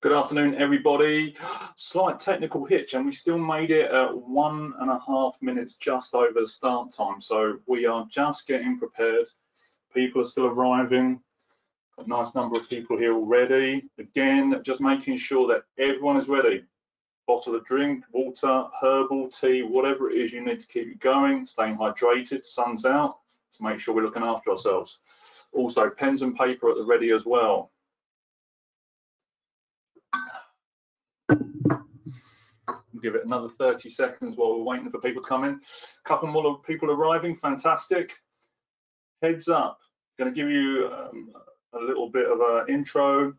Good afternoon, everybody. Slight technical hitch, and we still made it at one and a half minutes just over the start time. So we are just getting prepared. People are still arriving. A nice number of people here already. Again, just making sure that everyone is ready. Bottle of drink, water, herbal tea, whatever it is you need to keep you going, staying hydrated, sun's out, to make sure we're looking after ourselves. Also, pens and paper at the ready as well. Give it another 30 seconds while we're waiting for people to come in. A couple more people arriving, fantastic. Heads up, going to give you um, a little bit of an intro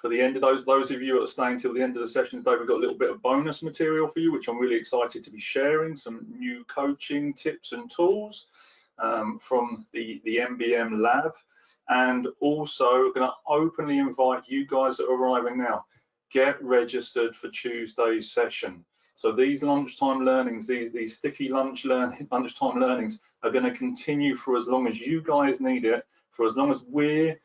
for the end of those. Those of you that are staying till the end of the session today, we've got a little bit of bonus material for you, which I'm really excited to be sharing, some new coaching tips and tools um, from the, the MBM lab. And also going to openly invite you guys that are arriving now get registered for Tuesday's session. So these lunchtime learnings, these, these sticky lunch learning, lunchtime learnings are going to continue for as long as you guys need it, for as long as we're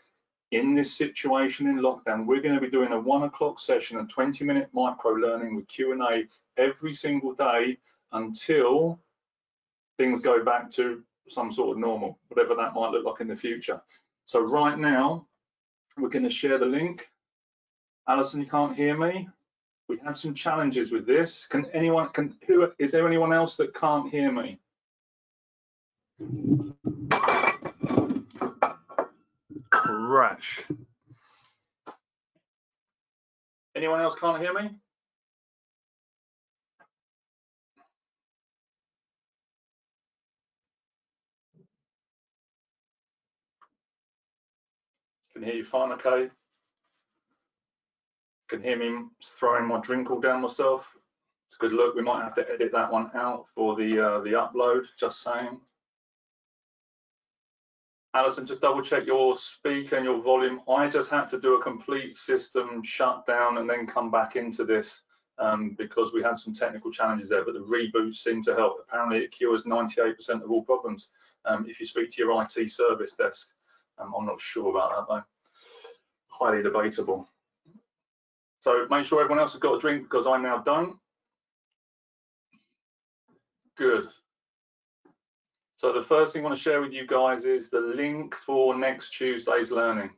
in this situation in lockdown. We're going to be doing a one o'clock session, a 20 minute micro learning with Q&A every single day until things go back to some sort of normal, whatever that might look like in the future. So right now, we're going to share the link Alison, you can't hear me. We had some challenges with this. Can anyone, can who, is there anyone else that can't hear me? Crash. Anyone else can't hear me? Can hear you fine, okay? Can hear me throwing my drink all down myself. It's a good look. We might have to edit that one out for the uh, the upload. Just saying. Alison, just double check your speaker and your volume. I just had to do a complete system shutdown and then come back into this um, because we had some technical challenges there, but the reboot seemed to help. Apparently it cures 98% of all problems um, if you speak to your IT service desk. Um, I'm not sure about that though. Highly debatable. So make sure everyone else has got a drink because I'm now don't. Good. So the first thing I want to share with you guys is the link for next Tuesday's learning.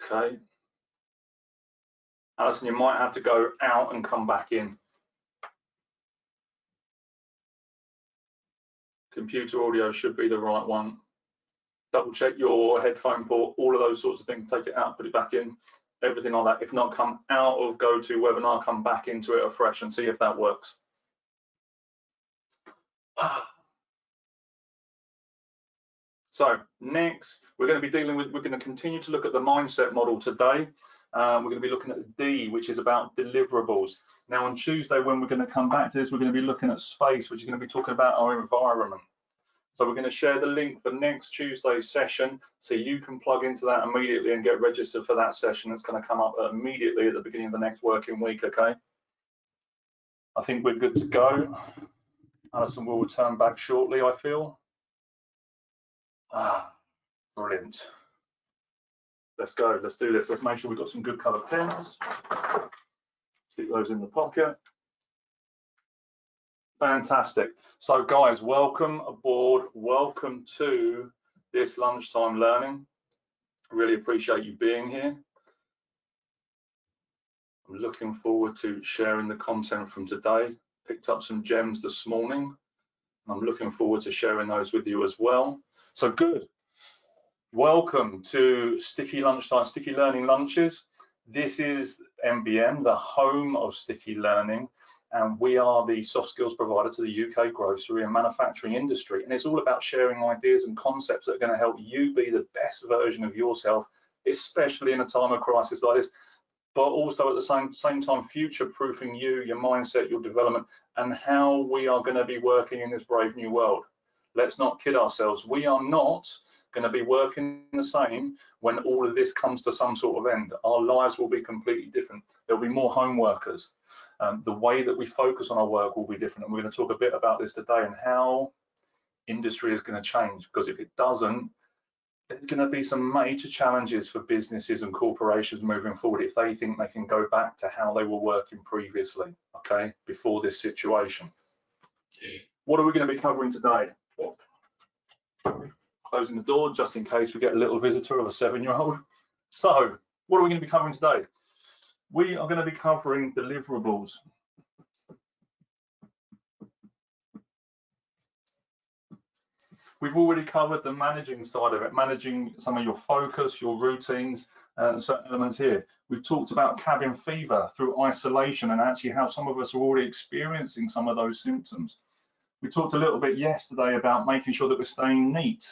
Okay. Alison, you might have to go out and come back in. Computer audio should be the right one. Double check your headphone port, all of those sorts of things, take it out, put it back in, everything like that. If not, come out of GoToWebinar, come back into it afresh and see if that works. So next, we're going to be dealing with, we're going to continue to look at the mindset model today. Um, we're going to be looking at D, which is about deliverables. Now on Tuesday, when we're going to come back to this, we're going to be looking at space, which is going to be talking about our environment. So we're going to share the link for next Tuesday's session, so you can plug into that immediately and get registered for that session. It's going to come up immediately at the beginning of the next working week, okay? I think we're good to go. Alison will return back shortly, I feel. Ah, brilliant. Let's go, let's do this. Let's make sure we've got some good color pens. Stick those in the pocket. Fantastic. So guys, welcome aboard. Welcome to this lunchtime learning. Really appreciate you being here. I'm looking forward to sharing the content from today. Picked up some gems this morning. I'm looking forward to sharing those with you as well. So good. Welcome to Sticky Lunchtime, Sticky Learning Lunches. This is MBM, the home of sticky learning and we are the soft skills provider to the UK grocery and manufacturing industry. And it's all about sharing ideas and concepts that are going to help you be the best version of yourself, especially in a time of crisis like this, but also at the same, same time, future proofing you, your mindset, your development, and how we are going to be working in this brave new world. Let's not kid ourselves. We are not going to be working the same when all of this comes to some sort of end. Our lives will be completely different. There'll be more home workers um, the way that we focus on our work will be different. And we're going to talk a bit about this today and how industry is going to change because if it doesn't, there's going to be some major challenges for businesses and corporations moving forward if they think they can go back to how they were working previously, okay, before this situation. What are we going to be covering today? Closing the door just in case we get a little visitor of a seven-year-old. So, what are we going to be covering today? We are going to be covering deliverables. We've already covered the managing side of it, managing some of your focus, your routines, uh, and certain elements here. We've talked about cabin fever through isolation and actually how some of us are already experiencing some of those symptoms. We talked a little bit yesterday about making sure that we're staying neat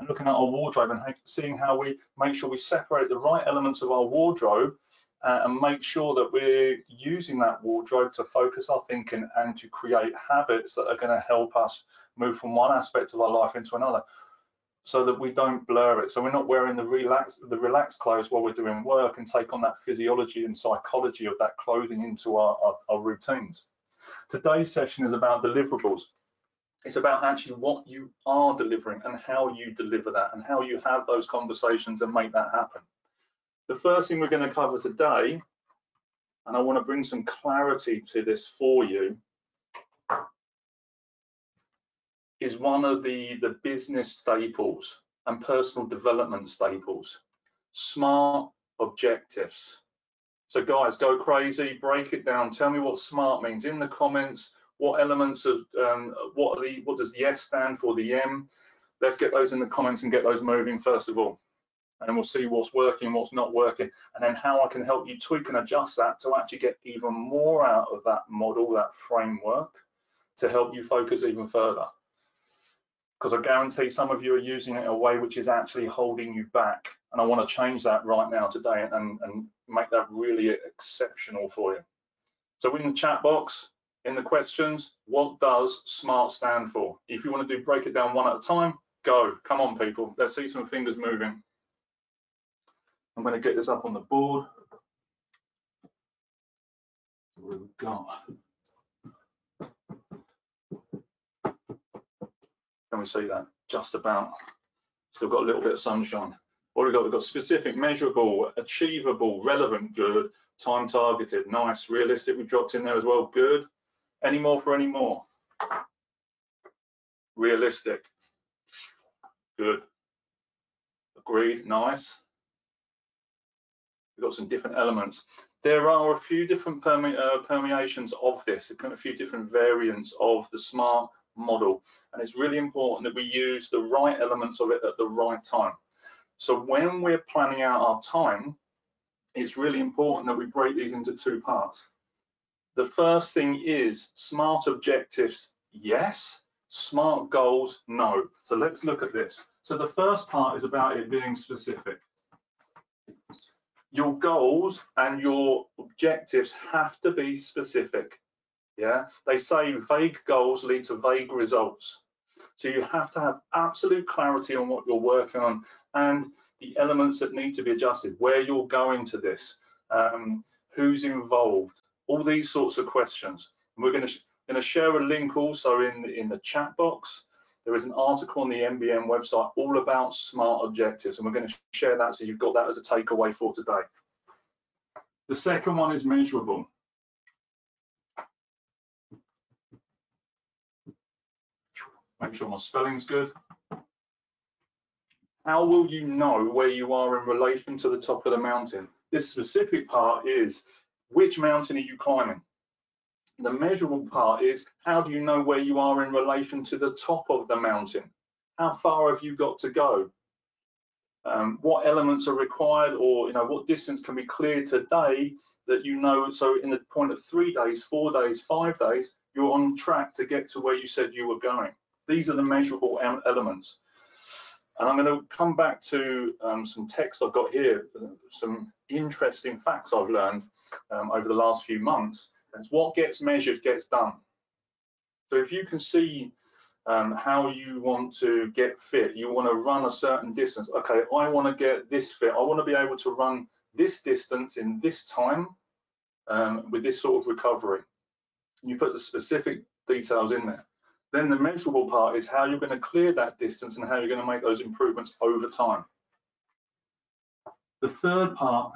and looking at our wardrobe and seeing how we make sure we separate the right elements of our wardrobe uh, and make sure that we're using that wardrobe to focus our thinking and to create habits that are going to help us move from one aspect of our life into another so that we don't blur it. So we're not wearing the relaxed the relaxed clothes while we're doing work and take on that physiology and psychology of that clothing into our, our, our routines. Today's session is about deliverables it's about actually what you are delivering and how you deliver that and how you have those conversations and make that happen the first thing we're going to cover today and i want to bring some clarity to this for you is one of the, the business staples and personal development staples. Smart objectives. So guys, go crazy, break it down. Tell me what smart means in the comments. What elements of um, what are the what does the S stand for? The M. Let's get those in the comments and get those moving first of all, and we'll see what's working, what's not working, and then how I can help you tweak and adjust that to actually get even more out of that model, that framework, to help you focus even further because I guarantee some of you are using it in a way which is actually holding you back. And I want to change that right now today and, and make that really exceptional for you. So in the chat box, in the questions, what does SMART stand for? If you want to do break it down one at a time, go. Come on, people. Let's see some fingers moving. I'm going to get this up on the board. Where we go. Can we see that? Just about. Still got a little bit of sunshine. What we got? We've got specific, measurable, achievable, relevant, good, time targeted, nice, realistic. We've dropped in there as well. Good. Any more for any more? Realistic. Good. Agreed. Nice. We've got some different elements. There are a few different perme uh, permeations of this, a few different variants of the SMART model. And it's really important that we use the right elements of it at the right time. So when we're planning out our time, it's really important that we break these into two parts. The first thing is smart objectives, yes. Smart goals, no. So let's look at this. So the first part is about it being specific. Your goals and your objectives have to be specific. Yeah, they say vague goals lead to vague results. So you have to have absolute clarity on what you're working on and the elements that need to be adjusted, where you're going to this, um, who's involved, all these sorts of questions. And we're going to, going to share a link also in in the chat box. There is an article on the MBM website all about smart objectives, and we're going to share that so you've got that as a takeaway for today. The second one is measurable. Make sure my spelling's good. How will you know where you are in relation to the top of the mountain? This specific part is which mountain are you climbing? The measurable part is how do you know where you are in relation to the top of the mountain? How far have you got to go? Um, what elements are required or you know what distance can be cleared today that you know so in the point of three days four days five days you're on track to get to where you said you were going these are the measurable elements. And I'm going to come back to um, some text I've got here, some interesting facts I've learned um, over the last few months. It's what gets measured gets done. So if you can see um, how you want to get fit, you want to run a certain distance. Okay, I want to get this fit. I want to be able to run this distance in this time um, with this sort of recovery. You put the specific details in there. Then the measurable part is how you're going to clear that distance and how you're going to make those improvements over time. The third part,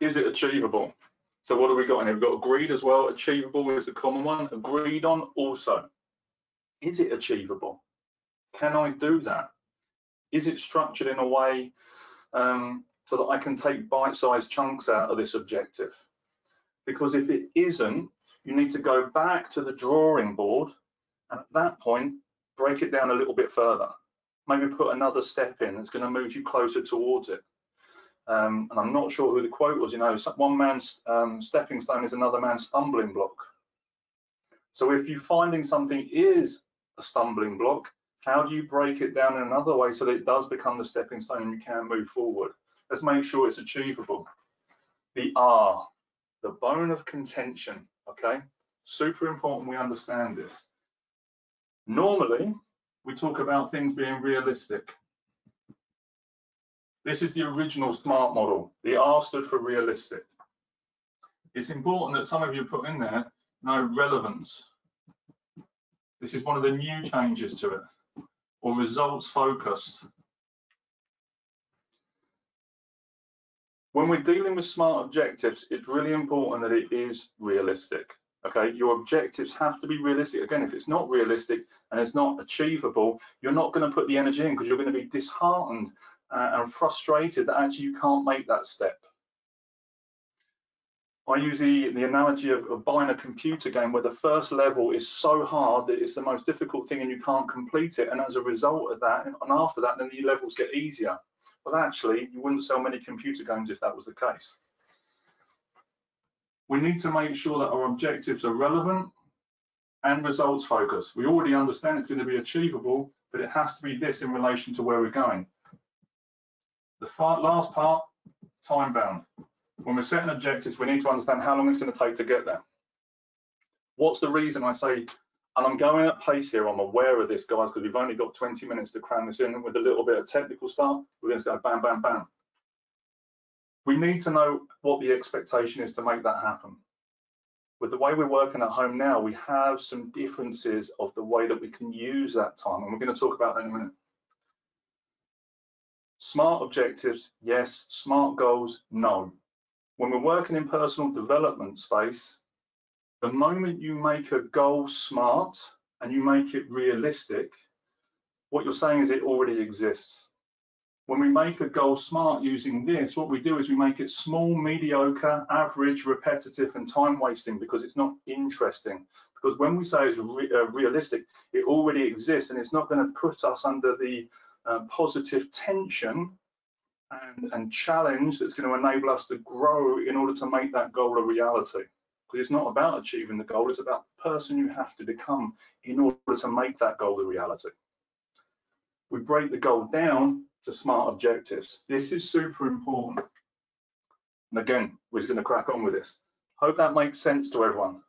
is it achievable? So what have we got in here? We've got agreed as well. Achievable is the common one. Agreed on also. Is it achievable? Can I do that? Is it structured in a way um, so that I can take bite-sized chunks out of this objective? Because if it isn't, you need to go back to the drawing board and at that point, break it down a little bit further. Maybe put another step in that's going to move you closer towards it. Um, and I'm not sure who the quote was, you know, one man's um, stepping stone is another man's stumbling block. So if you're finding something is a stumbling block, how do you break it down in another way so that it does become the stepping stone and you can move forward? Let's make sure it's achievable. The R, the bone of contention, okay? Super important we understand this. Normally, we talk about things being realistic. This is the original SMART model. The R stood for realistic. It's important that some of you put in there no relevance. This is one of the new changes to it, or results focused. When we're dealing with SMART objectives, it's really important that it is realistic. Okay, your objectives have to be realistic. Again, if it's not realistic and it's not achievable, you're not going to put the energy in because you're going to be disheartened uh, and frustrated that actually you can't make that step. I use the, the analogy of, of, buying a computer game where the first level is so hard that it's the most difficult thing and you can't complete it. And as a result of that, and after that, then the levels get easier. Well, actually, you wouldn't sell many computer games if that was the case. We need to make sure that our objectives are relevant and results focused. We already understand it's going to be achievable, but it has to be this in relation to where we're going. The last part, time bound. When we're setting objectives, we need to understand how long it's going to take to get there. What's the reason I say, and I'm going at pace here, I'm aware of this, guys, because we've only got 20 minutes to cram this in with a little bit of technical stuff. We're going to go bam, bam, bam. We need to know what the expectation is to make that happen. With the way we're working at home now, we have some differences of the way that we can use that time, and we're going to talk about that in a minute. Smart objectives, yes. Smart goals, no. When we're working in personal development space, the moment you make a goal smart and you make it realistic, what you're saying is it already exists. When we make a goal smart using this, what we do is we make it small, mediocre, average, repetitive, and time wasting because it's not interesting. Because when we say it's re uh, realistic, it already exists and it's not going to put us under the uh, positive tension and, and challenge that's going to enable us to grow in order to make that goal a reality. Because it's not about achieving the goal, it's about the person you have to become in order to make that goal a reality. We break the goal down to smart objectives. This is super important. And again, we're just going to crack on with this. Hope that makes sense to everyone.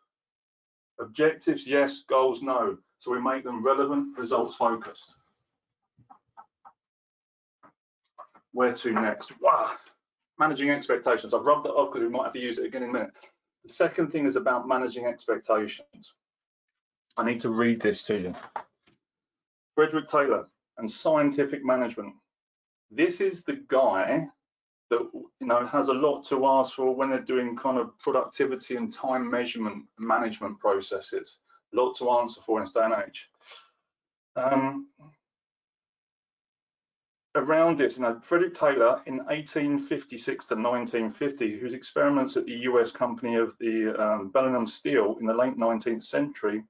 Objectives, yes. Goals, no. So we make them relevant, results focused. where to next? Wow, managing expectations. I've rubbed that off because we might have to use it again in a minute. The second thing is about managing expectations. I need to read this to you. Frederick Taylor and scientific management. This is the guy that you know has a lot to ask for when they're doing kind of productivity and time measurement management processes. A lot to answer for in this day and age. Um, around this, you know, Frederick Taylor in 1856 to 1950, whose experiments at the US company of the um, Bethlehem Steel in the late 19th century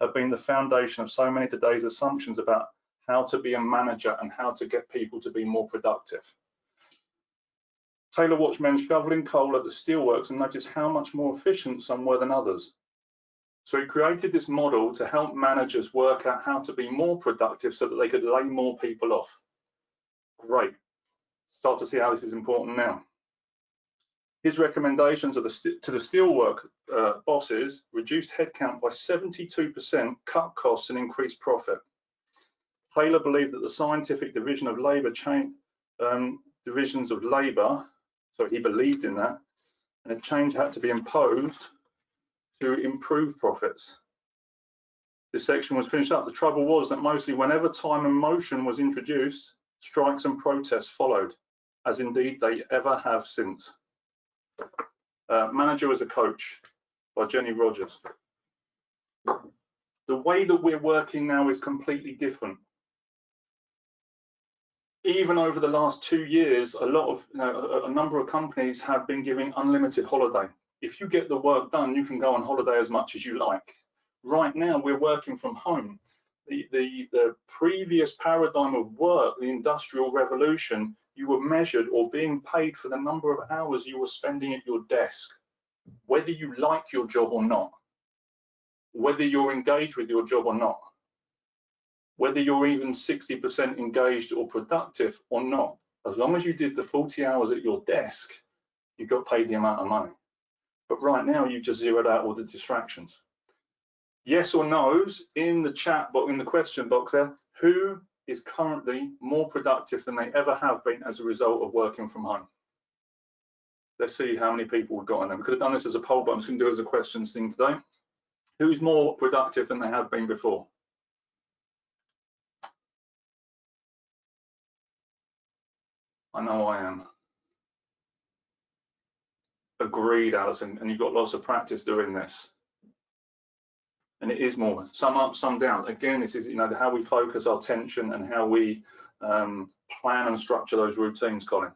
have been the foundation of so many today's assumptions about how to be a manager and how to get people to be more productive. Taylor watched men shoveling coal at the steelworks and noticed how much more efficient some were than others. So he created this model to help managers work out how to be more productive so that they could lay more people off. Great. Start to see how this is important now. His recommendations to the, to the steelwork uh, bosses reduced headcount by 72%, cut costs and increased profit. Taylor believed that the scientific division of labour chain um, divisions of labour, so he believed in that, and a change had to be imposed to improve profits. This section was finished up. The trouble was that mostly whenever time and motion was introduced, strikes and protests followed, as indeed they ever have since. Uh, Manager as a Coach by Jenny Rogers. The way that we're working now is completely different. Even over the last two years, a lot of, you know, a, a number of companies have been giving unlimited holiday. If you get the work done, you can go on holiday as much as you like. Right now, we're working from home. The, the, the previous paradigm of work, the industrial revolution, you were measured or being paid for the number of hours you were spending at your desk, whether you like your job or not, whether you're engaged with your job or not, whether you're even 60% engaged or productive or not. As long as you did the 40 hours at your desk, you got paid the amount of money. But right now, you've just zeroed out all the distractions yes or no's in the chat box, in the question box there, who is currently more productive than they ever have been as a result of working from home? Let's see how many people we've got on there. We could have done this as a poll, but I'm just going to do it as a questions thing today. Who's more productive than they have been before? I know I am. Agreed, Alison, and you've got lots of practice doing this and it is more. Some up some down. Again this is you know how we focus our attention and how we um, plan and structure those routines colin.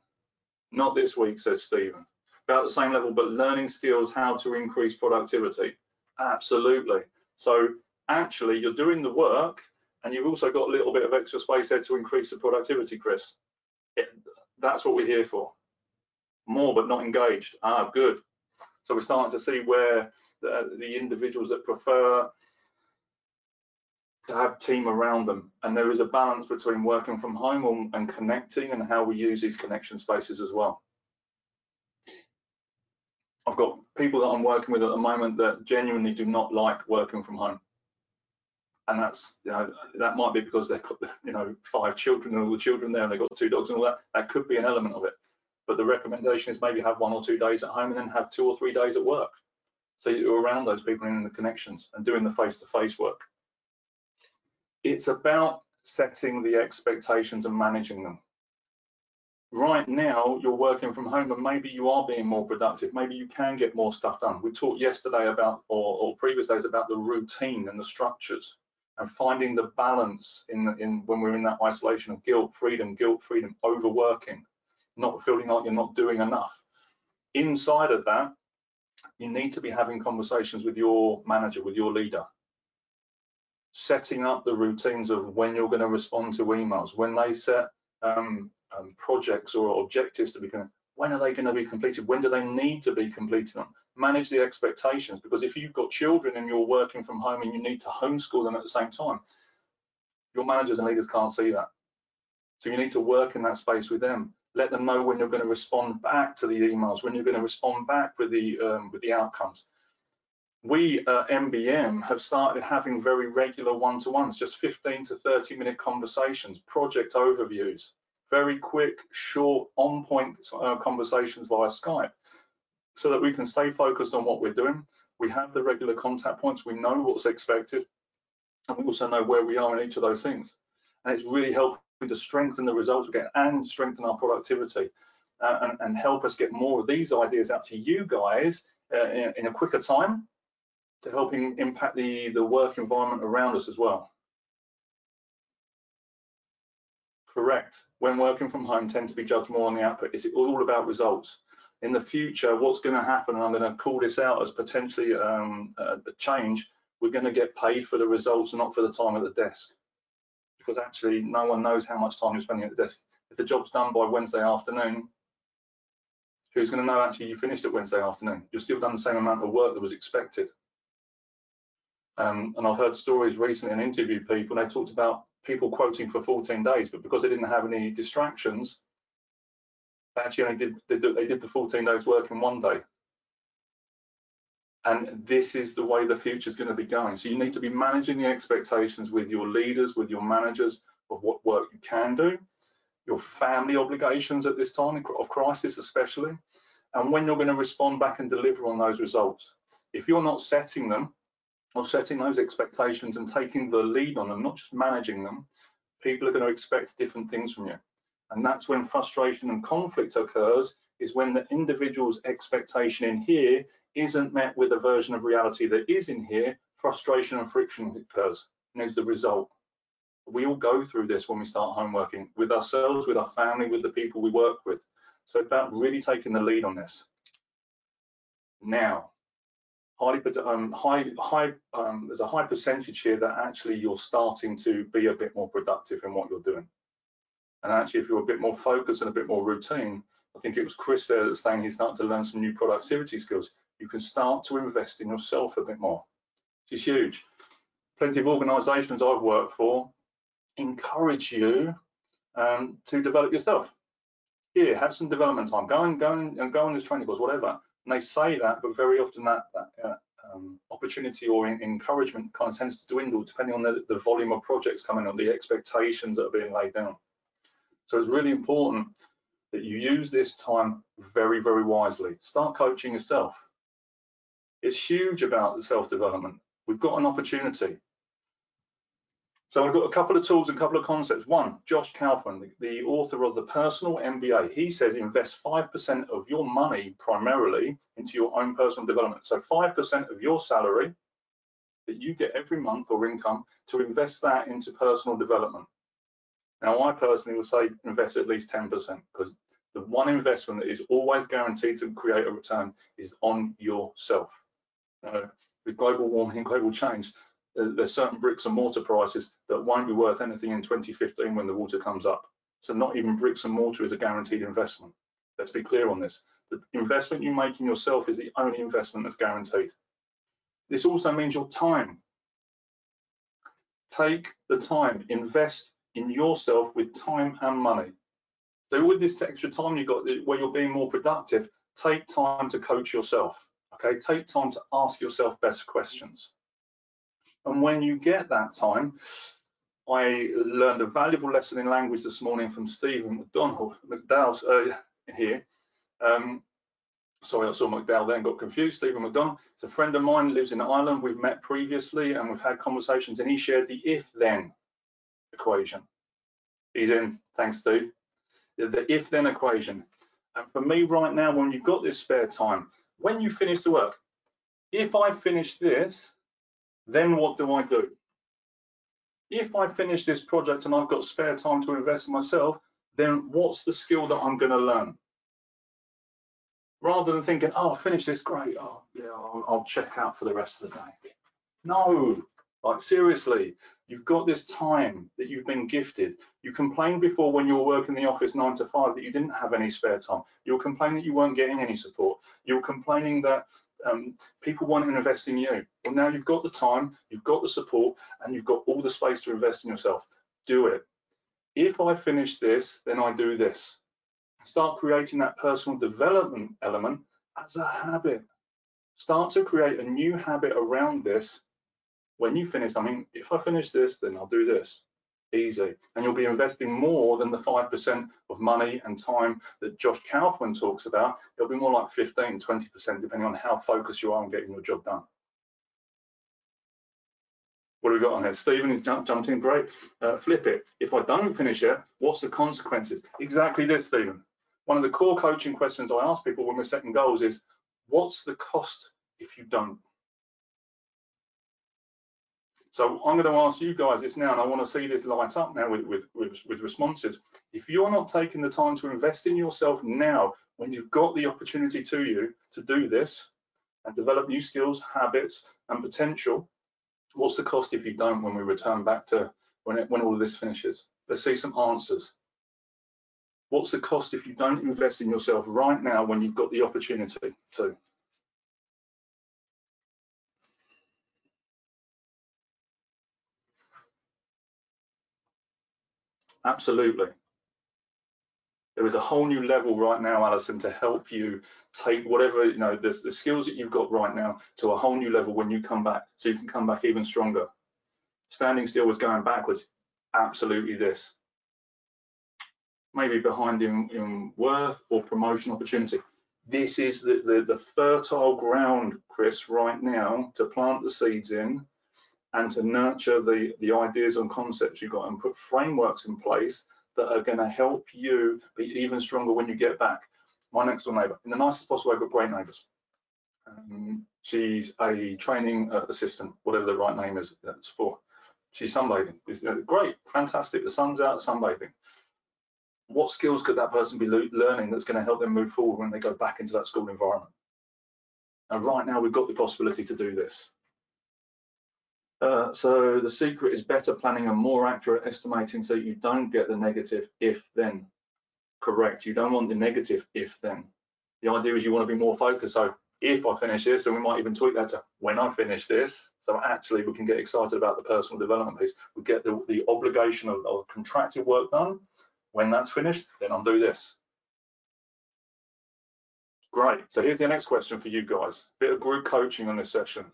Not this week says stephen. About the same level but learning skills how to increase productivity. Absolutely. So actually you're doing the work and you've also got a little bit of extra space there to increase the productivity chris. It, that's what we're here for. More but not engaged. Ah good. So we're starting to see where the, the individuals that prefer to have team around them. And there is a balance between working from home and connecting and how we use these connection spaces as well. I've got people that i'm working with at the moment that genuinely do not like working from home. And that's you know that might be because they've got you know five children and all the children there and they've got two dogs and all that. That could be an element of it. But the recommendation is maybe have one or two days at home and then have two or three days at work so you're around those people in the connections and doing the face-to-face -face work. It's about setting the expectations and managing them. Right now, you're working from home and maybe you are being more productive. Maybe you can get more stuff done. We talked yesterday about, or, or previous days about the routine and the structures and finding the balance in, in when we're in that isolation of guilt, freedom, guilt, freedom, overworking, not feeling like you're not doing enough. Inside of that, you need to be having conversations with your manager, with your leader, setting up the routines of when you're going to respond to emails, when they set um, um, projects or objectives to be completed, when are they going to be completed? When do they need to be completed? Manage the expectations because if you've got children and you're working from home and you need to homeschool them at the same time, your managers and leaders can't see that. So you need to work in that space with them let them know when you're going to respond back to the emails, when you're going to respond back with the um, with the outcomes. We at MBM have started having very regular one-to-ones, just 15 to 30 minute conversations, project overviews, very quick, short, on-point uh, conversations via Skype, so that we can stay focused on what we're doing. We have the regular contact points, we know what's expected, and we also know where we are in each of those things. And it's really to strengthen the results we get and strengthen our productivity uh, and, and, help us get more of these ideas out to you guys uh, in, in, a quicker time to helping impact the, the work environment around us as well. Correct. When working from home, tend to be judged more on the output. It's all about results. In the future, what's going to happen, and I'm going to call this out as potentially um, a change, we're going to get paid for the results, not for the time at the desk because actually no one knows how much time you're spending at the desk. If the job's done by Wednesday afternoon, who's going to know actually you finished it Wednesday afternoon? You've still done the same amount of work that was expected. Um, and I've heard stories recently and interviewed people, and they talked about people quoting for 14 days, but because they didn't have any distractions, they actually only did they, did, they did the 14 days work in one day. And this is the way the future is going to be going. So you need to be managing the expectations with your leaders, with your managers of what work you can do, your family obligations at this time of crisis especially, and when you're going to respond back and deliver on those results. If you're not setting them or setting those expectations and taking the lead on them, not just managing them, people are going to expect different things from you. And that's when frustration and conflict occurs, is when the individual's expectation in here isn't met with a version of reality that is in here, frustration and friction occurs and is the result. We all go through this when we start home working with ourselves, with our family, with the people we work with. So about really taking the lead on this. Now, highly, um, high, high, um, there's a high percentage here that actually you're starting to be a bit more productive in what you're doing. And actually, if you're a bit more focused and a bit more routine, I think it was Chris there that's saying he's starting to learn some new productivity skills. You can start to invest in yourself a bit more. It's huge. Plenty of organisations I've worked for encourage you um, to develop yourself. Here, have some development time. Go and go and, go on this training course, whatever. And they say that, but very often that, that uh, um, opportunity or in, encouragement kind of tends to dwindle depending on the, the volume of projects coming on, the expectations that are being laid down. So it's really important that you use this time very, very wisely. Start coaching yourself. It's huge about the self-development. We've got an opportunity. So I've got a couple of tools and a couple of concepts. One, Josh Kaufman, the, author of the Personal MBA, he says invest 5% of your money primarily into your own personal development. So 5% of your salary that you get every month or income to invest that into personal development. Now, I personally would say invest at least 10% because the one investment that is always guaranteed to create a return is on yourself. With global warming global change, there's certain bricks and mortar prices that won't be worth anything in 2015 when the water comes up. So not even bricks and mortar is a guaranteed investment. Let's be clear on this. The investment you make in yourself is the only investment that's guaranteed. This also means your time. Take the time, invest in yourself with time and money. So with this extra time you've got where you're being more productive, take time to coach yourself. Okay, take time to ask yourself best questions. And when you get that time, I learned a valuable lesson in language this morning from Stephen McDonald, McDowell's uh, here. Um, sorry, I saw McDowell then, got confused. Stephen McDonald, it's a friend of mine, lives in Ireland. We've met previously and we've had conversations and he shared the if-then equation. He's in, thanks Steve, the if-then equation. And for me right now, when you've got this spare time, when you finish the work, if I finish this, then what do I do? If I finish this project and I've got spare time to invest in myself, then what's the skill that I'm going to learn? Rather than thinking, oh, I'll finish this, great, oh, yeah, I'll, I'll check out for the rest of the day. No, like seriously, you've got this time that you've been gifted. You complained before when you were working in the office nine to five that you didn't have any spare time. You were complaining that you weren't getting any support. You were complaining that um, people want to invest in you. Well, now you've got the time, you've got the support, and you've got all the space to invest in yourself. Do it. If I finish this, then I do this. Start creating that personal development element as a habit. Start to create a new habit around this when you finish something, if I finish this, then I'll do this. Easy. And you'll be investing more than the 5% of money and time that Josh Kaufman talks about. It'll be more like 15, 20%, depending on how focused you are on getting your job done. What have we got on here? Stephen is jumped, jumped in, great. Uh, flip it. If I don't finish it, what's the consequences? Exactly this, Stephen. One of the core coaching questions I ask people when we're setting goals is, what's the cost if you don't? So I'm going to ask you guys this now, and I want to see this light up now with, with, with, with responses. If you're not taking the time to invest in yourself now, when you've got the opportunity to you to do this and develop new skills, habits, and potential, what's the cost if you don't when we return back to when, it, when all of this finishes? Let's see some answers. What's the cost if you don't invest in yourself right now when you've got the opportunity to? Absolutely. There is a whole new level right now, Alison, to help you take whatever, you know, the, the skills that you've got right now to a whole new level when you come back, so you can come back even stronger. Standing still was going backwards. Absolutely this. Maybe behind in, in worth or promotion opportunity. this is the, the, the fertile ground, Chris, right now to plant the seeds in and to nurture the, the ideas and concepts you've got and put frameworks in place that are going to help you be even stronger when you get back. My next door neighbour, in the nicest possible way, got great neighbours. Um, she's a training uh, assistant, whatever the right name is that's for. She's sunbathing. It's uh, great, fantastic. The sun's out, sunbathing. What skills could that person be learning that's going to help them move forward when they go back into that school environment? And right now, we've got the possibility to do this. Uh, so the secret is better planning and more accurate estimating so you don't get the negative if then. Correct. You don't want the negative if then. The idea is you want to be more focused. So if I finish this, then we might even tweak that to when I finish this. So actually we can get excited about the personal development piece. We get the, the obligation of, of contracted work done. When that's finished, then I'll do this. Great. So here's the next question for you guys. Bit of group coaching on this session.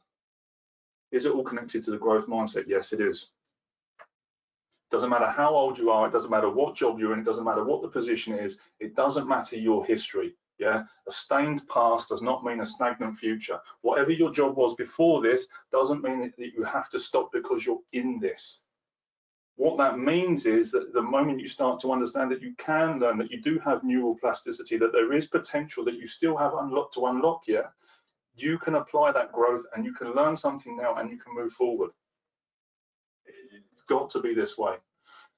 Is it all connected to the growth mindset? Yes, it is. Doesn't matter how old you are, it doesn't matter what job you're in, it doesn't matter what the position is, it doesn't matter your history. Yeah, a stained past does not mean a stagnant future. Whatever your job was before this doesn't mean that you have to stop because you're in this. What that means is that the moment you start to understand that you can learn, that you do have neural plasticity, that there is potential that you still have unlocked to unlock yet, you can apply that growth and you can learn something now and you can move forward. It's got to be this way.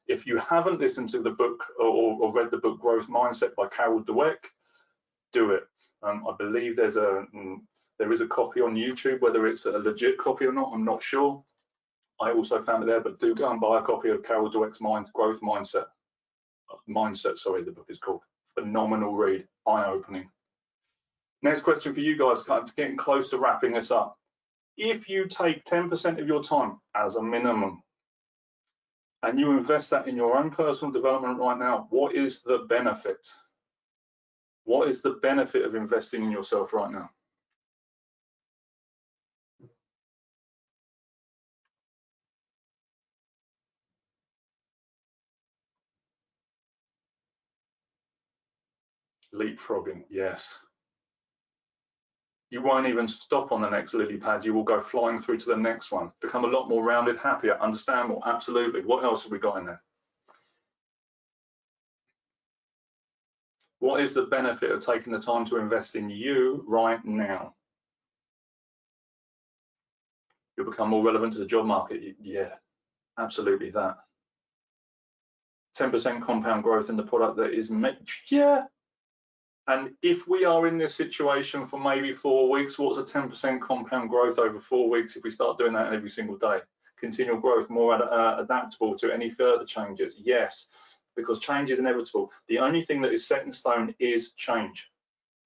If you haven't listened to the book or, or read the book Growth Mindset by Carol Dweck, do it. Um, I believe there's a mm, there is a copy on YouTube, whether it's a legit copy or not, I'm not sure. I also found it there, but do go and buy a copy of Carol Dweck's Mind Growth Mindset. Mindset, sorry, the book is called. Phenomenal read, eye-opening. Next question for you guys, kind of getting close to wrapping this up. If you take 10% of your time as a minimum and you invest that in your own personal development right now, what is the benefit? What is the benefit of investing in yourself right now? Leapfrogging, yes you won't even stop on the next lily pad. You will go flying through to the next one, become a lot more rounded, happier, understand more. Absolutely. What else have we got in there? What is the benefit of taking the time to invest in you right now? You'll become more relevant to the job market. Yeah, absolutely that. 10% compound growth in the product that is made. Yeah, and if we are in this situation for maybe four weeks, what's a 10% compound growth over four weeks if we start doing that every single day? Continual growth, more uh, adaptable to any further changes? Yes, because change is inevitable. The only thing that is set in stone is change.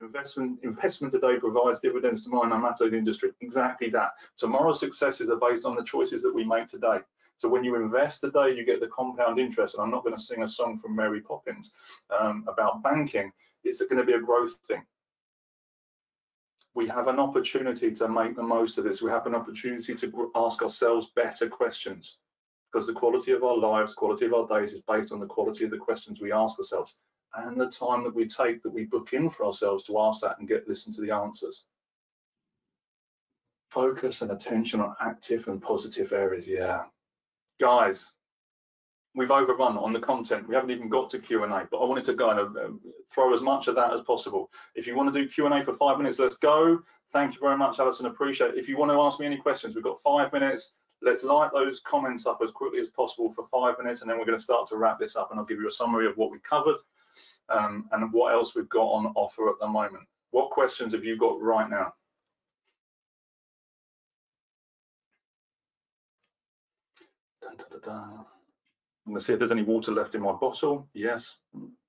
Investment, investment today provides dividends tomorrow, no matter the industry. Exactly that. Tomorrow's successes are based on the choices that we make today. So when you invest today, you get the compound interest. And I'm not going to sing a song from Mary Poppins um, about banking. It's going to be a growth thing. We have an opportunity to make the most of this. We have an opportunity to ask ourselves better questions because the quality of our lives, quality of our days is based on the quality of the questions we ask ourselves and the time that we take that we book in for ourselves to ask that and get listen to the answers. Focus and attention on active and positive areas. Yeah, guys, we've overrun on the content. We haven't even got to Q&A, but I wanted to kind of um, throw as much of that as possible. If you want to do Q&A for five minutes, let's go. Thank you very much, Alison. Appreciate it. If you want to ask me any questions, we've got five minutes. Let's light those comments up as quickly as possible for five minutes, and then we're going to start to wrap this up, and I'll give you a summary of what we covered um, and what else we've got on offer at the moment. What questions have you got right now? Dun, dun, dun, I'm going to see if there's any water left in my bottle. Yes,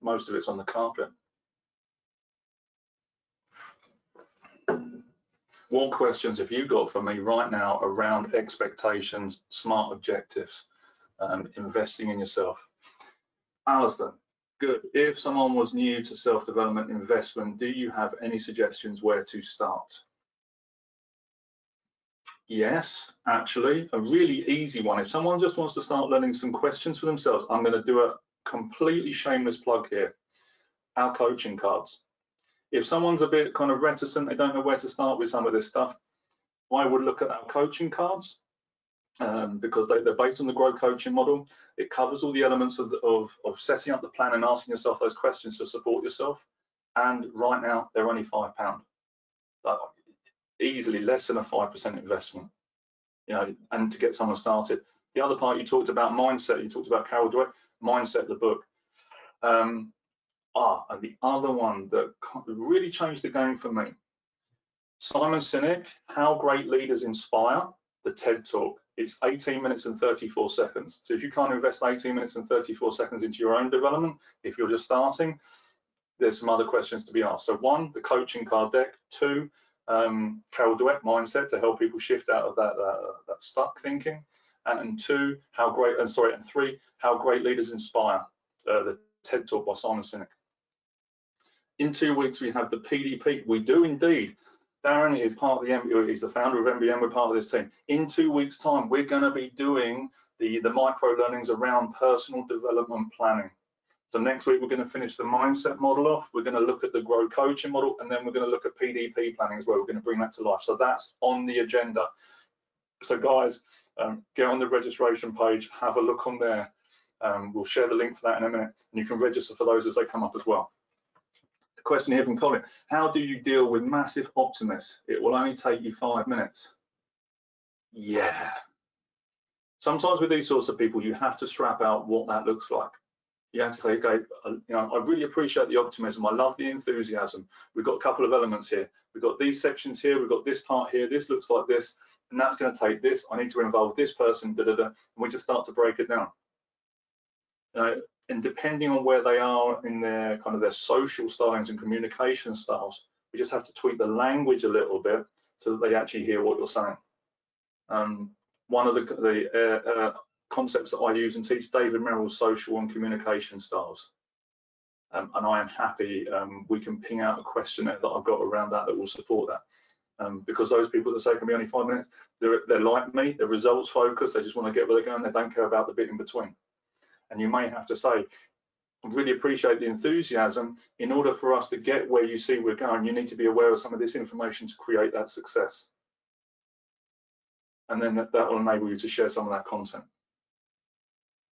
most of it's on the carpet. What questions have you got for me right now around expectations, smart objectives, um, investing in yourself? Alistair, good. If someone was new to self-development investment, do you have any suggestions where to start? Yes, actually, a really easy one. If someone just wants to start learning some questions for themselves, I'm going to do a completely shameless plug here. Our coaching cards. if someone's a bit kind of reticent, they don't know where to start with some of this stuff, I would look at our coaching cards um, because they, are based on the Grow coaching model. It covers all the elements of, the, of, of setting up the plan and asking yourself those questions to support yourself. And right now, they're only five pound, easily less than a five percent investment. You know, and to get someone started. The other part you talked about mindset. You talked about Carol Dweck, mindset, the book. Um, ah, and the other one that really changed the game for me. Simon Sinek, How Great Leaders Inspire, the TED Talk. It's 18 minutes and 34 seconds. So if you can't invest 18 minutes and 34 seconds into your own development, if you're just starting, there's some other questions to be asked. So one, the coaching card deck. Two, um, Carol Dweck mindset to help people shift out of that, uh, that stuck thinking. And two, how great, and sorry, and three, how great leaders inspire, uh, the TED Talk by Simon Sinek. In two weeks, we have the PDP. We do indeed Darren is part of the MBM, he's the founder of MBM, we're part of this team. In two weeks time, we're gonna be doing the, the micro learnings around personal development planning. So next week, we're gonna finish the mindset model off, we're gonna look at the grow coaching model, and then we're gonna look at PDP planning as well. We're gonna bring that to life. So that's on the agenda. So guys, um, get on the registration page, have a look on there. Um, we'll share the link for that in a minute, and you can register for those as they come up as well A question here from Colin. How do you deal with massive optimists? It will only take you five minutes. Yeah. Sometimes with these sorts of people, you have to strap out what that looks like. You have to say, okay, uh, you know, I really appreciate the optimism. I love the enthusiasm. We've got a couple of elements here. We've got these sections here. We've got this part here. This looks like this, and that's going to take this. I need to involve this person. Da da da. And we just start to break it down. Know, and depending on where they are in their kind of their social styles and communication styles, we just have to tweak the language a little bit so that they actually hear what you're saying. Um, one of the, the uh, uh, concepts that I use and teach David Merrill's social and communication styles. Um, and I am happy um, we can ping out a questionnaire that I've got around that that will support that. Um, because those people that say it can be only five minutes, they're, they're like me, they're results focused, they just want to get where they're going, they don't care about the bit in between and you may have to say, I really appreciate the enthusiasm. In order for us to get where you see we're going, you need to be aware of some of this information to create that success. And then that, that will enable you to share some of that content.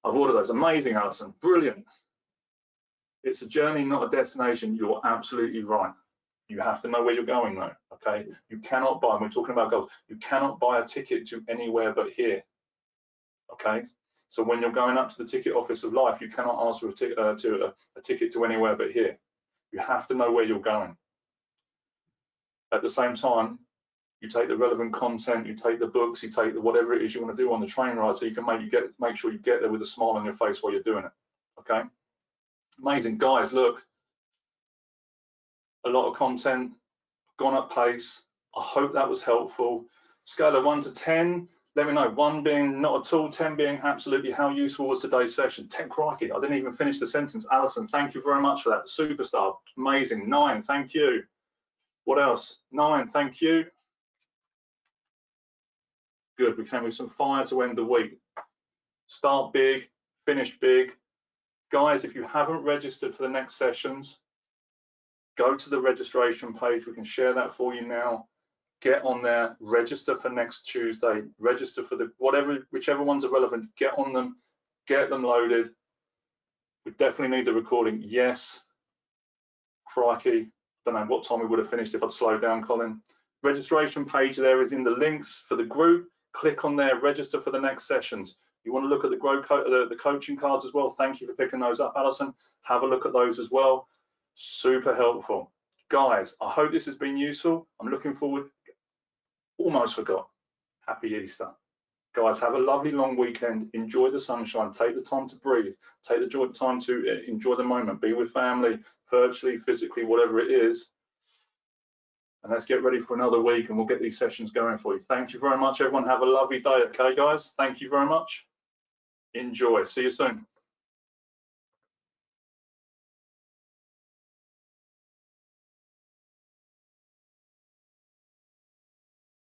I've ordered those. Amazing, Alison. Brilliant. It's a journey, not a destination. You're absolutely right. You have to know where you're going though, okay? You cannot buy, and we're talking about goals, you cannot buy a ticket to anywhere but here, okay? So when you're going up to the ticket office of life, you cannot ask for a, uh, to a, a ticket to anywhere but here. You have to know where you're going. At the same time, you take the relevant content, you take the books, you take the whatever it is you want to do on the train ride, so you can make you get make sure you get there with a smile on your face while you're doing it. Okay, amazing guys. Look, a lot of content, gone up pace. I hope that was helpful. Scale of one to ten, let me know. One being not at all, 10 being absolutely how useful was today's session. 10 crikey, I didn't even finish the sentence. Alison, thank you very much for that. Superstar, amazing. Nine, thank you. What else? Nine, thank you. Good, we came with some fire to end the week. Start big, finish big. Guys, if you haven't registered for the next sessions, go to the registration page. We can share that for you now get on there, register for next Tuesday, register for the whatever, whichever ones are relevant, get on them, get them loaded. We definitely need the recording. Yes, crikey, don't know what time we would have finished if I'd slowed down, Colin. Registration page there is in the links for the group. Click on there, register for the next sessions. You want to look at the grow co the, the coaching cards as well. Thank you for picking those up, Alison. Have a look at those as well. Super helpful. Guys, I hope this has been useful. I'm looking forward almost forgot. Happy Easter. Guys, have a lovely long weekend. Enjoy the sunshine. Take the time to breathe. Take the time to uh, enjoy the moment. Be with family, virtually, physically, whatever it is. And let's get ready for another week and we'll get these sessions going for you. Thank you very much, everyone. Have a lovely day, okay, guys? Thank you very much. Enjoy. See you soon.